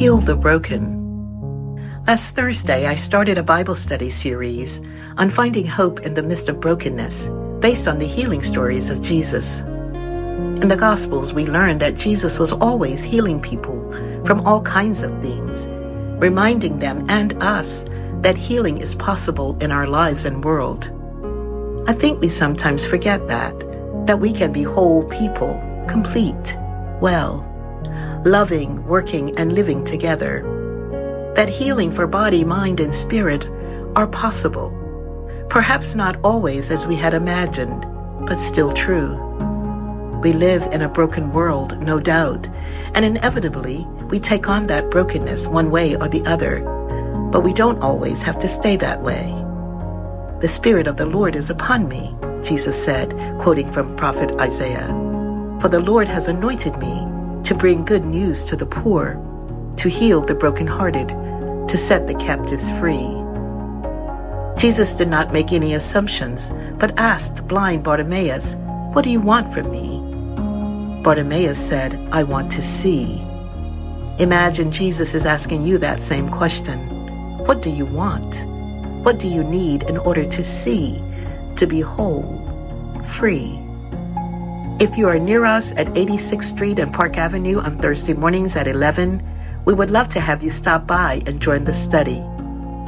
Heal the Broken. Last Thursday, I started a Bible study series on finding hope in the midst of brokenness based on the healing stories of Jesus. In the Gospels, we learn that Jesus was always healing people from all kinds of things, reminding them and us that healing is possible in our lives and world. I think we sometimes forget that, that we can be whole people, complete, well, loving, working, and living together. That healing for body, mind, and spirit are possible. Perhaps not always as we had imagined, but still true. We live in a broken world, no doubt, and inevitably we take on that brokenness one way or the other, but we don't always have to stay that way. The Spirit of the Lord is upon me, Jesus said, quoting from Prophet Isaiah. For the Lord has anointed me to bring good news to the poor, to heal the brokenhearted, to set the captives free. Jesus did not make any assumptions, but asked blind Bartimaeus, What do you want from me? Bartimaeus said, I want to see. Imagine Jesus is asking you that same question. What do you want? What do you need in order to see, to be whole, free? If you are near us at 86th Street and Park Avenue on Thursday mornings at 11, we would love to have you stop by and join the study.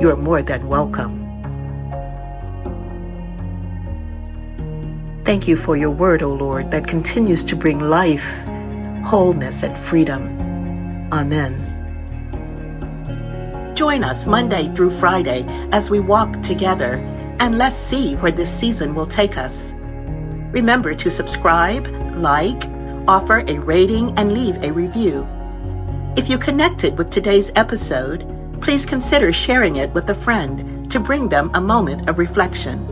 You are more than welcome. Thank you for your word, O Lord, that continues to bring life, wholeness, and freedom. Amen. Join us Monday through Friday as we walk together, and let's see where this season will take us. Remember to subscribe, like, offer a rating, and leave a review. If you connected with today's episode, please consider sharing it with a friend to bring them a moment of reflection.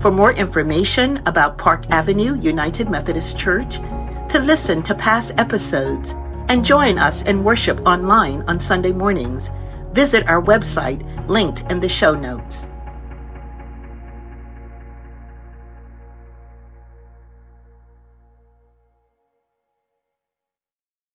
For more information about Park Avenue United Methodist Church, to listen to past episodes, and join us in worship online on Sunday mornings, visit our website linked in the show notes.